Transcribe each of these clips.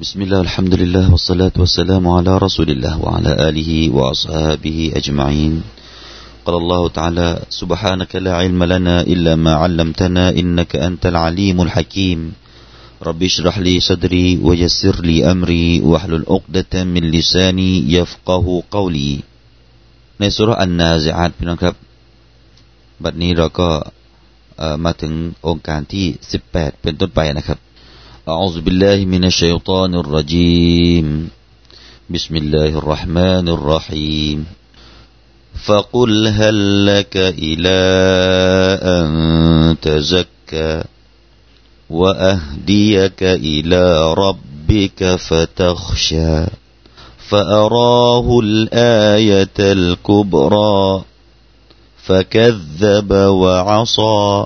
بسم الله الحمد لله والصلاة والسلام على رسول الله وعلى آله وأصحابه أجمعين قال الله تعالى سبحانك لا علم لنا إلا ما علمتنا إنك أنت العليم الحكيم رب اشرح لي صدري ويسر لي أمري واحلل عقدة من لساني يفقه قولي ในสุรอันนาซิอาตพี่น้องครับ บัดนี้เราก็มาถึงองค์การที่ 18 เป็นต้นไปนะครับ أعوذ بالله من الشيطان الرجيم. بسم الله الرحمن الرحيم. فقل هل لك إلى أن تزكى وأهديك إلى ربك فتخشى فأراه الآية الكبرى فكذب وعصى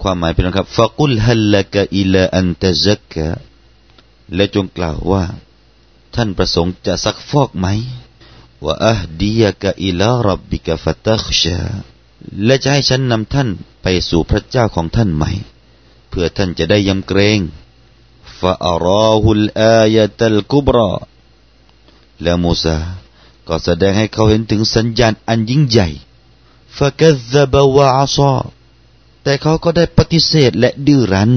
ความหมายเป็นครับฟะกุลฮัลละกะอิลาอันตะซักกะและจงกล่าวว่า ท่านประสงค์จะซักฟอกไหมว่าอัฮดียกะอิลารับบิกะฟะตักชาและจะให้ฉันนำท่านไปสู่พระเจ้าของท่านไหม เพื่อท่านจะได้ยำเกรงฟาอาราฮุลอายะตัลกุบราและมูซาก็แสดงให้เขาเห็นถึงสัญญาณอันยิ่งใหญ่ฟะกัซบะวะอาซา แต่เขาก็ได้ปฏิเสธและดื้อรั้น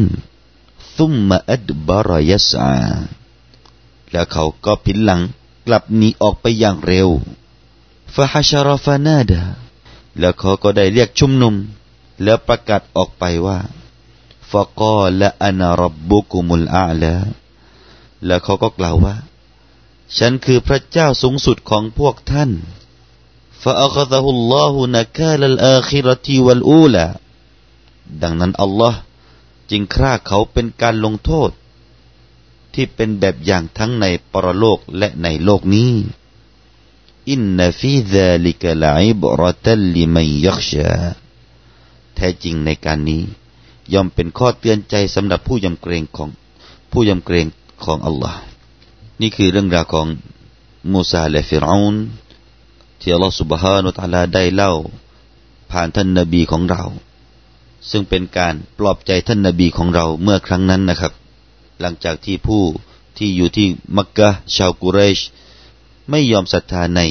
ซุมมาอัดบารยัสอาแล้วเขาก็ผินหลังกลับหนีออกไปอย่างเร็วฟาฮัชารฟานาดาแล้วเขาก็ได้เรียกชุมนุม แล้วประกาศออกไปว่าฟะกอละอานารับบุกุมุลอาลาแล้วเขาก็กล่าวว่า ฉันคือพระเจ้าสูงสุดของพวกท่านฟาอัคซะฮุลลอฮุนักาลลอาคิรติวัลอูลา ดังนั้นอัลลอฮ์จึงคร่าเขาเป็นการลงโทษ ที่เป็นแบบอย่างทั้งในปรโลกและในโลกนี้อินนฟีซาลิกะลาอิบรตัลลิมันยักชาแท้จริงในการนี้ ย่อมเป็นข้อเตือนใจสำหรับผู้ยำเกรงของผู้ยำเกรงของอัลลอฮ์นี่คือเรื่องราวของมูซาและฟิรอานที่อัลลอฮ์ سبحانه และ تعالى ได้เล่า ผ่านท่านนบีของเรา ซึ่งเป็นการปลอบใจท่านนบีของเราเมื่อครั้งนั้นนะครับ หลังจากที่ผู้ที่อยู่ที่มักกะชาวกุเรช ไม่ยอมศรัทธาใน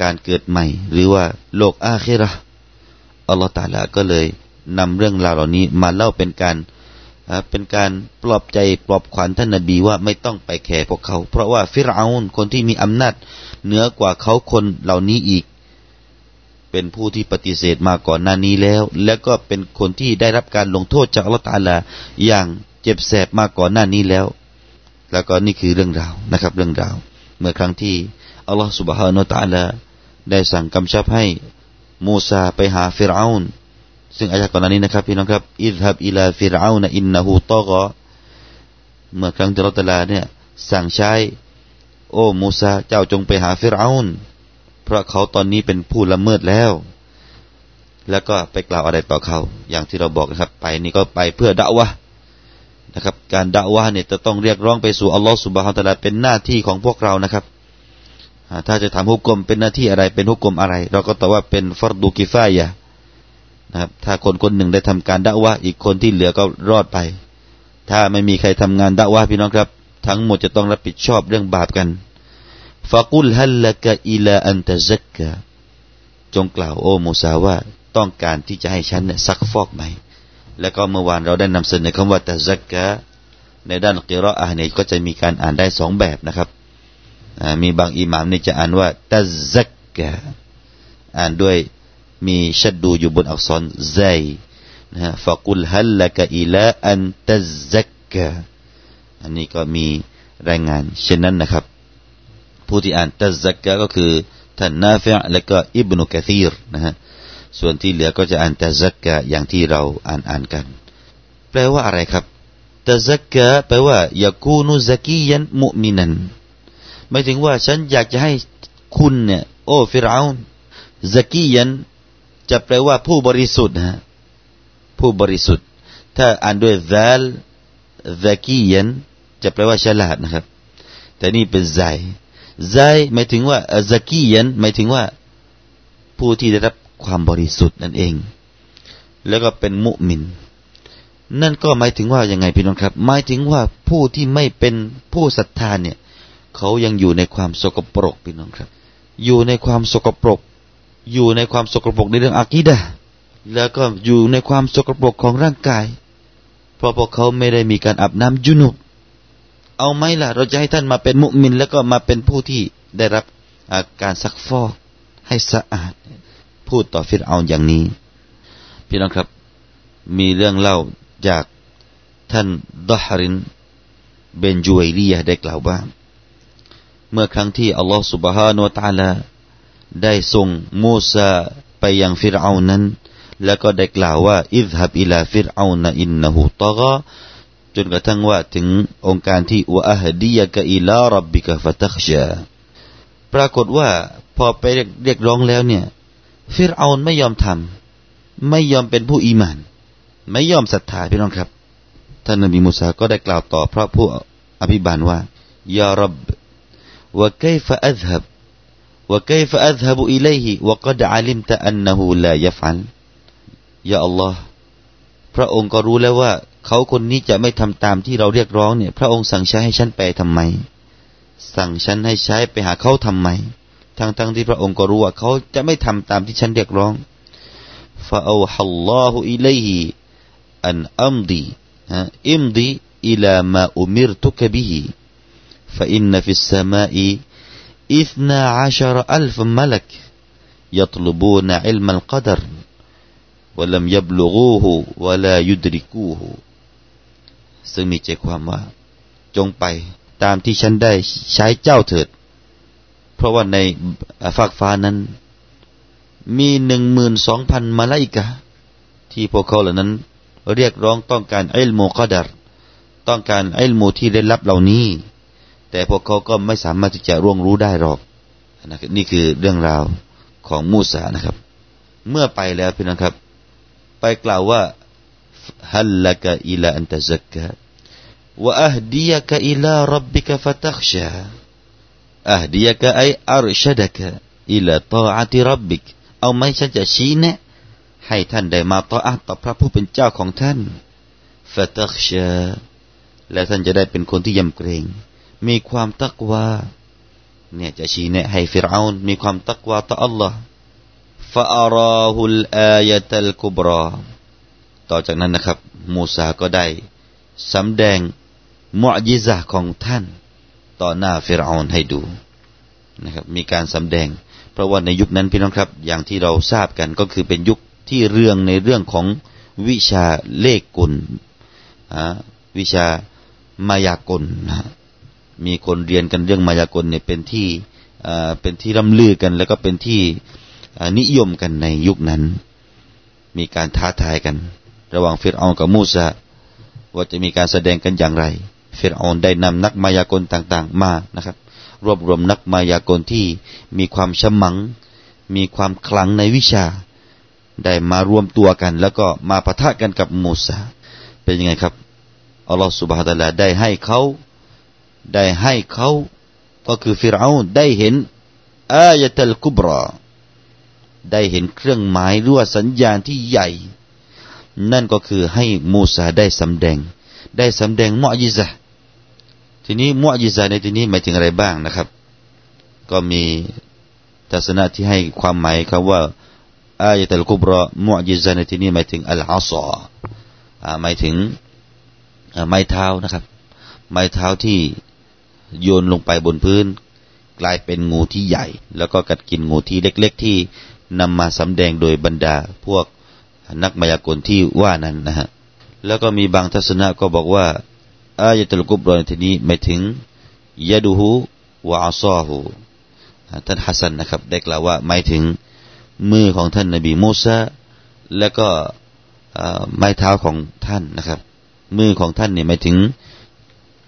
การเกิดใหม่ หรือว่าโลกอาเคระอัลลอฮฺตาลาก็เลยนำเรื่องราวเหล่านี้มาเล่าเป็นการเป็นการปลอบใจปลอบขวัญท่านนบีว่าไม่ต้องไปแคร์พวกเขา เพราะว่าฟิรเอานคนที่มีอำนาจเหนือกว่าเขาคนเหล่านี้อีก เป็นผู้ที่ปฏิเสธมาก่อนหน้านี้แล้ว และก็เป็นคนที่ได้รับการลงโทษจากอัลลอฮฺลาอย่างเจ็บแสบมาก่อนหน้านี้แล้ว แล้วก็นี่คือเรื่องราวนะครับ เรื่องราว เมื่อครั้งที่อัลลอฮฺسبحانه وتعالىได้สั่งกำชับให้มูซาไปหาฟิรอาอนซึ่งอายะก่อนหน้านี้นะครับพี่น้องครับاذهب إلى فرعون إنه طغىเมื่อครั้งที่อัลลอฮฺเนี่ยสั่งใช้ โอ้มูซาเจ้าจงไปหาฟิรอาอน เพราะเขาตอนนี้เป็นผู้ละเมิดแล้ว แล้วก็ไปกล่าวอะไรต่อเขา อย่างที่เราบอกนะครับ ไปนี่ก็ไปเพื่อด่าวะนะครับ การด่าวะเนี่ยจะต้องเรียกร้องไปสู่อัลลอฮฺสุบฮานตะลาเป็นหน้าที่ของพวกเรานะครับ ถ้าจะทำฮุกกลมเป็นหน้าที่อะไรเป็นฮุกกลมอะไร เราก็ตอบว่าเป็นฟรดูกิฟายะนะครับ ถ้าคนคนหนึ่งได้ทำการด่าวะอีกคนที่เหลือก็รอดไป ถ้าไม่มีใครทำงานด่าวะพี่น้องครับ ทั้งหมดจะต้องรับผิดชอบเรื่องบาปกัน ฟากุลฮัลละกะอิลาอันตะซักกะจงกล่าวโอ้มูซาว่าต้องการที่จะให้ฉันเนี่ยซักฟอกไหม แล้วก็เมื่อวานเราได้นำเสนอคำว่าตะซักกะในด้านกิรออะเนี่ยก็จะมีการอ่านได้สองแบบนะครับ มีบางอิหมามนี่จะอ่านว่าตะซักกะอ่านด้วยมีชัดดูอยู่บนอักษรไซนะฮะฟะกุลฮัลละกะอิลาอันตะซักกะอันนี้ก็มีรายงานเช่นนั้นนะครับ ผู้ที่อ่านตะซักกะก็คือท่านนาฟิอและก็อิบนุกะซีรนะฮะส่วนที่เหลือก็จะอ่านตะซักกะอย่างที่เราอ่านอ่านกัน แปลว่าอะไรครับตะซักกะแปลว่ายากูนุซักียันมุมินันหมายถึงว่าฉันอยากจะให้คุณเนี่ยโอ้ฟิรเอานซักียันจะแปลว่าผู้บริสุทธิ์ฮะผู้บริสุทธิ์ ถ้าอ่านด้วยซัลซักียันจะแปลว่าฉลาดนะครับ แต่นี่เป็นไซไซหมายถึงว่าซักียันหมายถึงว่า ผู้ที่ได้รับความบริสุทธิ์นั่นเอง แล้วก็เป็นมุมิน นั่นก็หมายถึงว่ายังไงพี่น้องครับ หมายถึงว่าผู้ที่ไม่เป็นผู้ศรัทธาเนี่ย เขายังอยู่ในความสกปรกพี่น้องครับ อยู่ในความสกปรก อยู่ในความสกปรกในเรื่องอากีดะแล้วก็อยู่ในความสกปรกของร่างกาย เพราะพวกเขาไม่ได้มีการอาบน้ำจุนุบ เอาไหมล่ะ เราจะให้ท่านมาเป็นมุมิน แล้วก็มาเป็นผู้ที่ได้รับาการซักฟอกให้สะอาด พูดต่อฟิรเอาอย่างนี้ พี่น้องครับ มีเรื่องเล่าจากท่านดฮริน เบนจูเอลียได้กล่าวว่า เมื่อครั้งที่อัลลอฮฺสุบฮานุตาลาได้ส่งมูซาไปยังฟิรเอานั้น แล้วก็ได้กล่าวว่าاذهب إلى فرعون إنه طغى จนกระทั่งว่าถึงโองการที่وأهديك إلى ربك فتخشىปรากฏว่าพอไปเรียกร้องแล้วเนี่ย ฟิรเอานไม่ยอมทำ ไม่ยอมเป็นผู้อีมาน ไม่ยอมศรัทธาพี่น้องครับท่านนบีมูซาก็ได้กล่าวต่อพระผู้อภิบาลว่าيا ربว่าไคฟะอัซฮับว่าไคฟะอัซฮับอิเลห์ว่าก็ดอาลิมตะอันนูลายฟันยาอัลลอฮ์พระองค์ก็รู้แล้วว่า เขาคนนี้จะไม่ทำตามที่เราเรียกร้องเนี่ย พระองค์สั่งใช้ให้ฉันไปทำไม สั่งฉันให้ใช้ไปหาเขาทำไม ทั้งทั้งที่พระองค์ก็รู้ว่าเขาจะไม่ทำตามที่ฉันเรียกร้องฟาอูฮัลลอฮุอิเลฮีอันอัมดีอิมดีอิลามาอุมิรตุกบิฮิฟาอินนฟิสสมาอีอิธนาอัชรอัลฟมลัก يطلبون علم القدر ولم يبلغوه ولا يدركوه ซึ่งมีใจความว่า จงไปตามที่ฉันได้ใช้เจ้าเถิด เพราะว่าในฟากฟ้านั้น มีหนึ่งหมื่นสองพันมาลาอิกะที่พวกเขาเหล่านั้น เรียกร้องต้องการอิลโมกอดัรต้องการอิลโมที่ได้รับเหล่านี้ แต่พวกเขาก็ไม่สามารถที่จะล่วงรู้ได้หรอกนี่คือเรื่องราวของมูซานะครับ เมื่อไปแล้วพี่น้องครับ ไปกล่าวว่า ฮัลลักอิลาอันตะซักกะ وأهديك إلى ربك فتخشى أهديك أي أرشدك إلى طاعة ربك เอาไม่ฉันจะชี้แนะให้ท่านได้มาต่ออาต่อพระผู้เป็นเจ้าของท่านฟะตักชาและท่านจะได้เป็นคนที่ยำเกรง มีความตักวาเนี่ยจะชี้แนะให้ฟิรเอานมีความตักวาต่ออัลลอฮ์ฟาอาราฮุลอายะตัลกุบรา ต่อจากนั้นนะครับ มูซาก็ได้สำแดงมุอจิซะของท่าน ต่อหน้าฟิรอนให้ดูนะครับ มีการสำแดง เพราะว่าในยุคนั้นพี่น้องครับ อย่างที่เราทราบกันก็คือเป็นยุคที่เรื่องในเรื่องของวิชาเลขกลวิชามายากลนะมีคนเรียนกันเรื่องมายากลเนี่ยเป็นที่เป็นที่ร่ำลือกัน แล้วก็เป็นที่นิยมกันในยุคนั้น มีการท้าทายกัน ระหว่างฟิรเอากับมูซาว่าจะมีการแสดงกันอย่างไร ฟิรออนได้นำนักมายากลต่างๆ มานะครับ รวบรวมนักมายากลที่มีความฉมัง มีความคลังในวิชา ได้มารวมตัวกัน แล้วก็มาปะทะกันกับมูซาเป็นยังไงครับอัลลอฮฺสุบฮฺตะลาได้ให้เขาได้ให้เขาก็คือฟิรเอาได้เห็นอายะตัลกุบราได้เห็นเครื่องหมายหรือว่าสัญญาณที่ใหญ่ นั่นก็คือให้มูซาได้สำแดง ได้สำแดงมุอจิซะทีนี้มุอจิซาในที่นี้หมายถึงอะไรบ้างนะครับ ก็มีทัศนะที่ให้ความหมายคำว่าอายะตัลกุบรอมุอจิซาในที่นี้หมายถึงอัลอาซอหมายถึงไม้เท้านะครับ ไม้เท้าที่โยนลงไปบนพื้น กลายเป็นงูที่ใหญ่ แล้วก็กัดกินงูที่เล็ก ๆ ที่นำมาสำแดงโดยบรรดาพวก นักมายากลที่ว่านั้นนะฮะแล้วก็มีบางทัศนะก็บอกว่าอายะตุลกุบรในที่นี้หมายถึงยะดูฮูวะอัซอฮูท่านฮัสซันนะครับได้กล่าวว่าหมายถึงมือของท่านนบีมูซาและก็ไม้เท้าของท่านนะครับ มือของท่านเนี่ยหมายถึง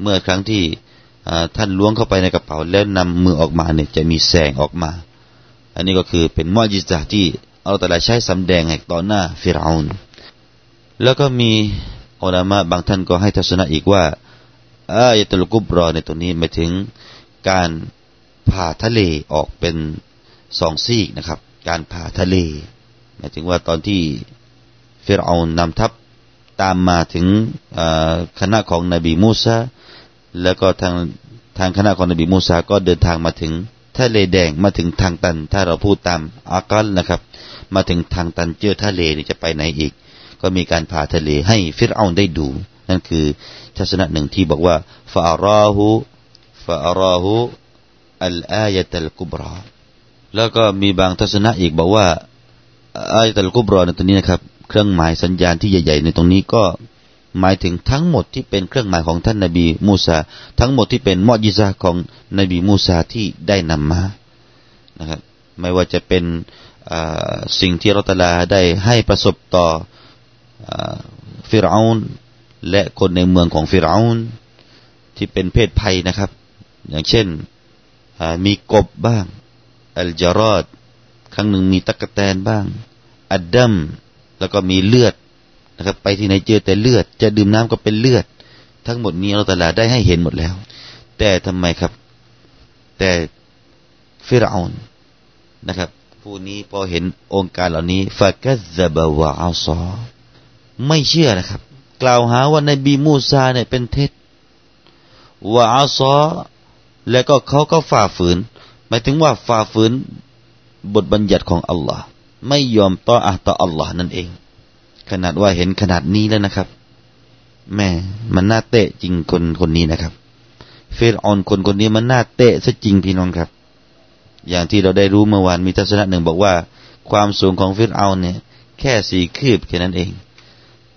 เมื่อครั้งที่ท่านล้วงเข้าไปในกระเป๋าแล้วนำมือออกมาเนี่ยจะมีแสงออกมา อันนี้ก็คือเป็นมอจิซาที่ อัลลอฮฺใช้สำแดงให้ต่อหน้าฟิรอนแล้วก็มีอุลามะบางท่านก็ให้ทัศนะอีกว่าอายตุลกุบรอในตัวนี้หมายถึงการผ่าทะเลออกเป็นสองซีกนะครับ การผ่าทะเลหมายถึงว่าตอนที่ฟิรอานำทัพตามมาถึงคณะของนบีมูซาแล้วก็ทางทางคณะของนบีมูซาก็เดินทางมาถึงทะเลแดงมาถึงทางตัน ถ้าเราพูดตามอากาลนะครับ มาถึงทางตันเจอทะเลนี่จะไปไหนอีก ก็มีการผ่าทะเลให้ฟิรเอาได้ดู นั่นคือทัศนะหนึ่งที่บอกว่าฟาอาราหูฟาอาราหูอัลอายะตัลกุบราแล้วก็มีบางทัศนะอีกบอกว่าอายะตัลกุบราในตัวนี้นะครับ เครื่องหมายสัญญาณที่ใหญ่ๆในตรงนี้ก็หมายถึงทั้งหมดที่เป็นเครื่องหมายของท่านนบีมูซาทั้งหมดที่เป็นมอจิซาของนบีมูซาที่ได้นำมานะครับไม่ว่าจะเป็น สิ่งที่รัตลาได้ให้ประสบต่อฟิรเอานและคนในเมืองของฟิรเอานที่เป็นเพศภัยนะครับ อย่างเช่นมีกบบ้างอัลจารอดครั้งหนึ่งมีตะกแตนบ้าง อัดดัมแล้วก็มีเลือดนะครับ ไปที่ไหนเจอแต่เลือด จะดื่มน้ำก็เป็นเลือด ทั้งหมดนี้เราตลาได้ให้เห็นหมดแล้ว แต่ทำไมครับ แต่ฟิรเอานนะครับ ผู้นี้พอเห็นองค์การเหล่านี้ฟากัซบะวะอัลซอไม่เชื่อนะครับ กล่าวหาว่านบีมูซาเนี่ยเป็นเท็จวะอัลซอแล้วก็เขาก็ฝ่าฝืนหมายถึงว่าฝ่าฝืนบทบัญญัติของอัลลอฮ์ไม่ยอมต่ออาต่ออัลลอฮ์นั่นเอง ขนาดว่าเห็นขนาดนี้แล้วนะครับ แม่มันน่าเตะจริงคนคนนี้นะครับ เฟรออนคนคนนี้มันน่าเตะซะจริงพี่น้องครับ อย่างที่เราได้รู้เมื่อวานมีทัศนะหนึ่งบอกว่า ความสูงของฟิรเอาเนี่ย แค่สี่คืบแค่นั้นเอง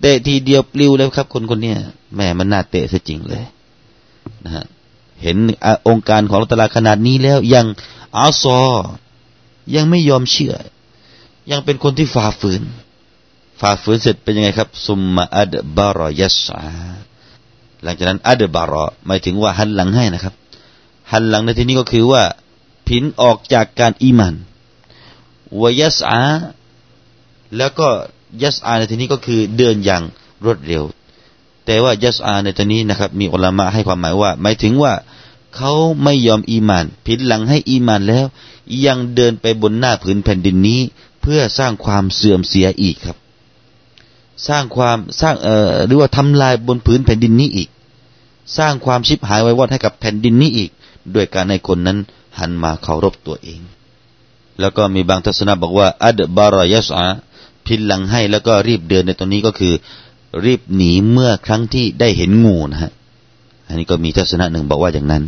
เตะทีเดียวปลิวแล้วครับ คนคนนี้แม่มันน่าเตะซะจริงเลยนะฮะเห็นองค์การของรัตลาขนาดนี้แล้ว ยังอาซอ ยังไม่ยอมเชื่อ ยังเป็นคนที่ฝ่าฝืน ฝ่าฝืนเสร็จเป็นยังไงครับ ซุมมาอัดบารอยัสาหลังจากนั้นอัดบารอหมายถึงว่าหันหลังให้นะครับ หันหลังในที่นี้ก็คือว่า ผินออกจากการอีมันวยัสอาแล้วก็ยัสอาในที่นี้ก็คือเดินอย่างรวดเร็ว แต่ว่ายัสอาในที่นี้นะครับ มีอัลมะให้ความหมายว่า หมายถึงว่าเขาไม่ยอมอีมาน ผินหลังให้อีมานแล้ว ยังเดินไปบนหน้าผืนแผ่นดินนี้ เพื่อสร้างความเสื่อมเสียอีกครับ สร้างความสร้างเอ่อหรือว่าทำลายบนผืนแผ่นดินนี้อีก สร้างความชิบหายไว้วอดให้กับแผ่นดินนี้อีกด้วยการให้คนนั้น หันมาเคารพตัวเอง แล้วก็มีบางทัศนะบอกว่า อัดบารายสอาพินหลังให้แล้วก็รีบเดินในตรงนี้ก็คือ รีบหนีเมื่อครั้งที่ได้เห็นงูนะฮะอันนี้ก็มีทัศนะหนึ่งบอกว่าอย่างนั้น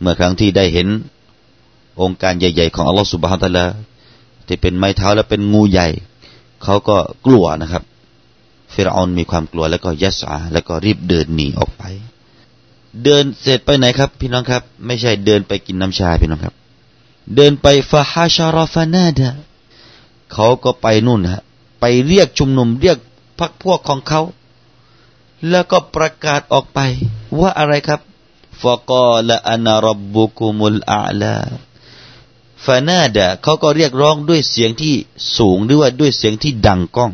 เมื่อครั้งที่ได้เห็นองค์การใหญ่ ๆ ของอัลลอฮฺสุบฮานตะลาที่เป็นไม้เท้าและเป็นงูใหญ่ เขาก็กลัวนะครับฟิรออนมีความกลัวแล้วก็ยัสอาแล้วก็รีบเดินหนีออกไป เดินเสร็จไปไหนครับ พี่น้องครับ ไม่ใช่เดินไปกินน้ำชาพี่น้องครับ เดินไปฟาฮาชารอฟานาดาเขาก็ไปนู่นฮะไปเรียกชุมนุมเรียกพักพวกของเขา แล้วก็ประกาศออกไป ว่าอะไรครับฟกอละอานารบบุกุมุลอาลาฟานาดาเขาก็เรียกร้องด้วยเสียงที่สูงด้วยด้วยเสียงที่ดังก้อง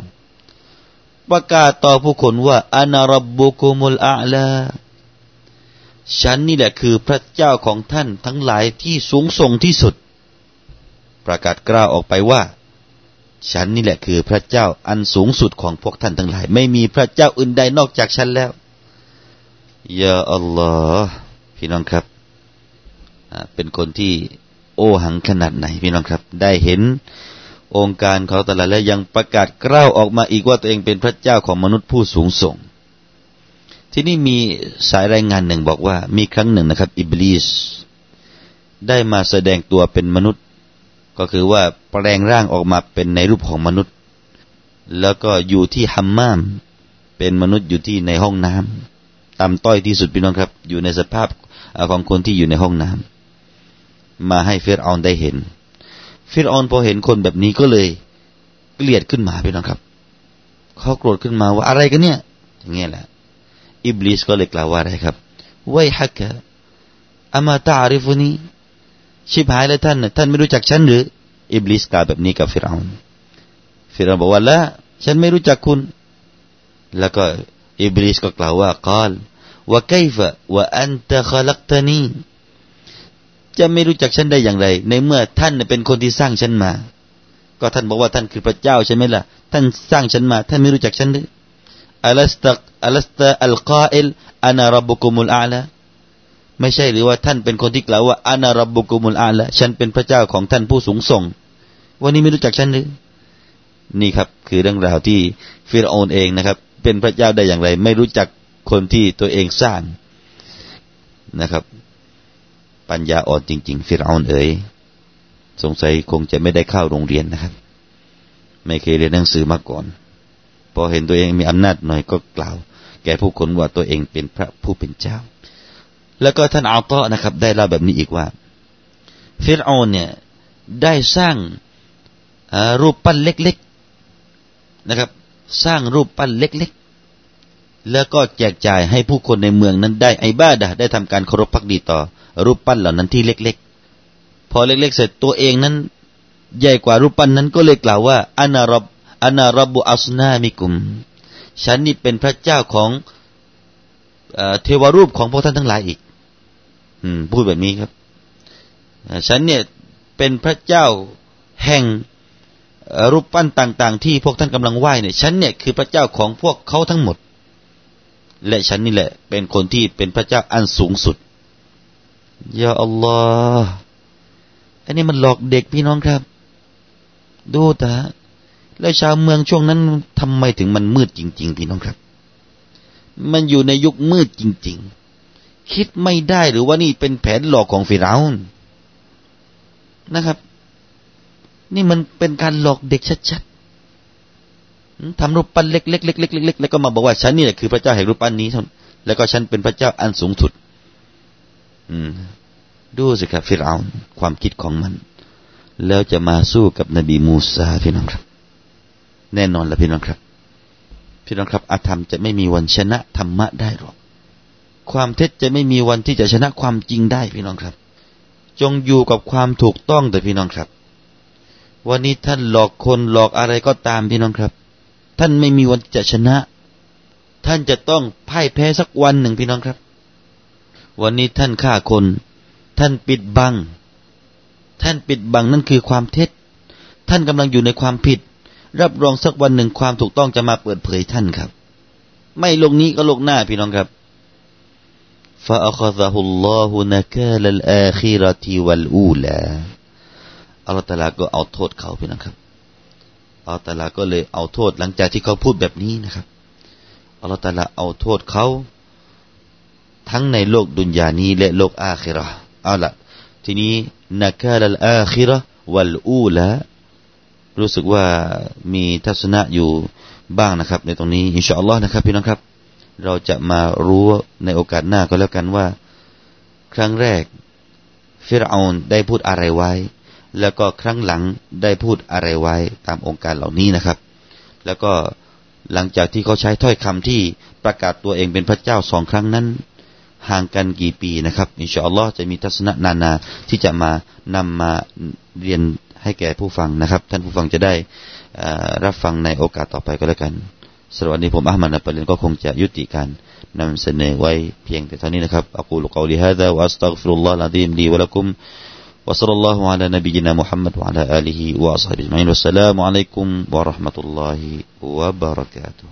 ประกาศต่อผู้คนว่าอานารับบุคุมุลอาลา ฉันนี่แหละคือพระเจ้าของท่านทั้งหลายที่สูงส่งที่สุด ประกาศกล้าวออกไปว่า ฉันนี่แหละคือพระเจ้าอันสูงสุดของพวกท่านทั้งหลาย ไม่มีพระเจ้าอื่นใดนอกจากฉันแล้วยาอัลลอฮ์พี่น้องครับเป็นคนที่โอหังขนาดไหนพี่น้องครับ ได้เห็นองค์การเขาตลาดและยังประกาศกล้าวออกมาอีกว่าตัวเองเป็นพระเจ้าของมนุษย์ผู้สูงส่ง ที่นี่มีสายรายงานหนึ่งบอกว่า มีครั้งหนึ่งนะครับ อิบลิสได้มาแสดงตัวเป็นมนุษย์ ก็คือว่าแปลงร่างออกมาเป็นในรูปของมนุษย์ แล้วก็อยู่ที่ฮัมมาม เป็นมนุษย์อยู่ที่ในห้องน้ำต่ำต้อยที่สุดพี่น้องครับ อยู่ในสภาพของคนที่อยู่ในห้องน้ำมาให้เฟรออนได้เห็น ฟิรออนพอเห็นคนแบบนี้ก็เลยเกลียดขึ้นมาพี่น้องครับเขาโกรธขึ้นมาว่าอะไรกันเนี่ยอย่างเงี้ยแหละ อิบลิสก็เลยกล่าวว่าอะไรครับไว้ฮักกะอามาตาอริฟุนีชิบหายเลยท่าน ท่านไม่รู้จักฉันหรือ อิบลิสกล่าวแบบนี้กับฟิรเอานฟิรอานบอกว่าละฉันไม่รู้จักคุณ แล้วก็อิบลิสก็กล่าวว่ากาลว่าไกฟะว่าอันตะขลักตานีจะไม่รู้จักฉันได้อย่างไร ในเมื่อท่านเป็นคนที่สร้างฉันมา ก็ท่านบอกว่าท่านคือพระเจ้าใช่ไหมล่ะ ท่านสร้างฉันมา ท่านไม่รู้จักฉันหรือ อัลสตักอัลสตาอัลกาอิลอานารับบุกุมุลอาลาไม่ใช่หรือว่าท่านเป็นคนที่กล่าวว่าอานารับบุกุมุลอาลาฉันเป็นพระเจ้าของท่านผู้สูงส่ง วันนี้ไม่รู้จักฉันหรือนี่ครับ คือเรื่องราวที่ฟิรโอนเองนะครับ เป็นพระเจ้าได้อย่างไร ไม่รู้จักคนที่ตัวเองสร้างนะครับ ปัญญาอ่อนจริง ๆ ฟิรโอนเอ๋ยสงสัยคงจะไม่ได้เข้าโรงเรียนนะครับ ไม่เคยเรียนหนังสือมาก่อน พอเห็นตัวเองมีอำนาจหน่อยก็กล่าว แก่ผู้คนว่าตัวเองเป็นพระผู้เป็นเจ้า แล้วก็ท่านอัลตอนะครับ ได้เล่าแบบนี้อีกว่า ฟิรโอนเนี่ยได้สร้างรูปปั้นเล็กๆนะครับ สร้างรูปปั้นเล็กๆ แล้วก็แจกจ่ายให้ผู้คนในเมืองนั้นได้ไอ้บ้าดะได้ทำการเคารพพักดีต่อ รูปปั้นเหล่านั้นที่เล็ก ๆ พอเล็ก ๆ เสร็จตัวเองนั้น ใหญ่กว่ารูปปั้นนั้นก็เลยกล่าวว่าอานารับ อานารับบุอัสนามิกุม ฉันนี่เป็นพระเจ้าของเทวรูปของพวกท่านทั้งหลายอีกอพูดแบบนี้ครับ ฉันเนี่ยเป็นพระเจ้าแห่งรูปปั้นต่าง ๆ ที่พวกท่านกำลังไหว้เนี่ย ฉันเนี่ยคือพระเจ้าของพวกเขาทั้งหมด และฉันนี่แหละ เป็นคนที่เป็นพระเจ้าอันสูงสุดยาอัลลอฮ์อันนี้มันหลอกเด็กพี่น้องครับ ดูตา แล้วชาวเมืองช่วงนั้นทำไมถึงมันมืดจริง ๆ พี่น้องครับ มันอยู่ในยุคมืดจริง ๆ คิดไม่ได้หรือว่านี่เป็นแผนหลอกของฟิราอนนะครับ นี่มันเป็นการหลอกเด็กชัดๆทำรูปปั้นเล็กๆเล็กๆเล็กๆแล้วก็มาบอกว่าฉันนี่แหละคือพระเจ้าแห่งรูปปั้นนี้แล้วก็ฉันเป็นพระเจ้าอันสูงสุด อืม ดูสิครับฟิรเอาความคิดของมัน แล้วจะมาสู้กับนบีมูซาพี่น้องครับ แน่นอนละพี่น้องครับ พี่น้องครับ อาธรรมจะไม่มีวันชนะธรรมะได้หรอก ความเท็จจะไม่มีวันที่จะชนะความจริงได้พี่น้องครับ จงอยู่กับความถูกต้องแต่พี่น้องครับ วันนี้ท่านหลอกคนหลอกอะไรก็ตามพี่น้องครับ ท่านไม่มีวันจะชนะ ท่านจะต้องพ่ายแพ้สักวันหนึ่งพี่น้องครับ วันนี้ท่านฆ่าคน ท่านปิดบัง ท่านปิดบังนั่นคือความเท็จ ท่านกำลังอยู่ในความผิด รับรองสักวันหนึ่งความถูกต้องจะมาเปิดเผยท่านครับ ไม่ลงนี้ก็ลงหน้าพี่น้องครับ فأخذه الله نكال الآخرة والأولى อัลลอฮฺตะลาก็เอาโทษเขาพี่น้องครับอัลลอฮฺตาลาก็เลยเอาโทษหลังจากที่เขาพูดแบบนี้นะครับอัลลอฮฺตาลาเอาโทษเขาทั้งในโลกดุนยานี้และโลกอาคิรอเอาละทีนี้นักาลอาคิรอวัลอูละ รู้สึกว่ามีทัศนะอยู่บ้างนะครับ ในตรงนี้อินชาอัลลอฮ์นะครับพี่น้องครับ เราจะมารู้ในโอกาสหน้าก็แล้วกันว่า ครั้งแรกฟิรเอานได้พูดอะไรไว้ แล้วก็ครั้งหลังได้พูดอะไรไว้ตามองค์การเหล่านี้นะครับ แล้วก็หลังจากที่เขาใช้ถ้อยคำที่ประกาศตัวเองเป็นพระเจ้าสองครั้งนั้น ห่างกันกี่ปีนะครับอินชาอัลลอฮ์จะมีทัศนะนานาที่จะมานำมาเรียน ให้แก่ผู้ฟังนะครับ ท่านผู้ฟังจะได้รับฟังในโอกาสต่อไปก็แล้วกันสวัสดีผมอัลมัดนปลินก็คงจะยุติการนำเสนอไว้เพียงแต่เท่านี้นะครับอักูลุกอลิฮะดะวะอัสตัฆฟิรุลลอฮ์ละดีมดีวะลักุม وصلى الله على نبينا محمد وعلى آله وأصحابه أجمعين والسلام عليكم ورحمة الله وبركاته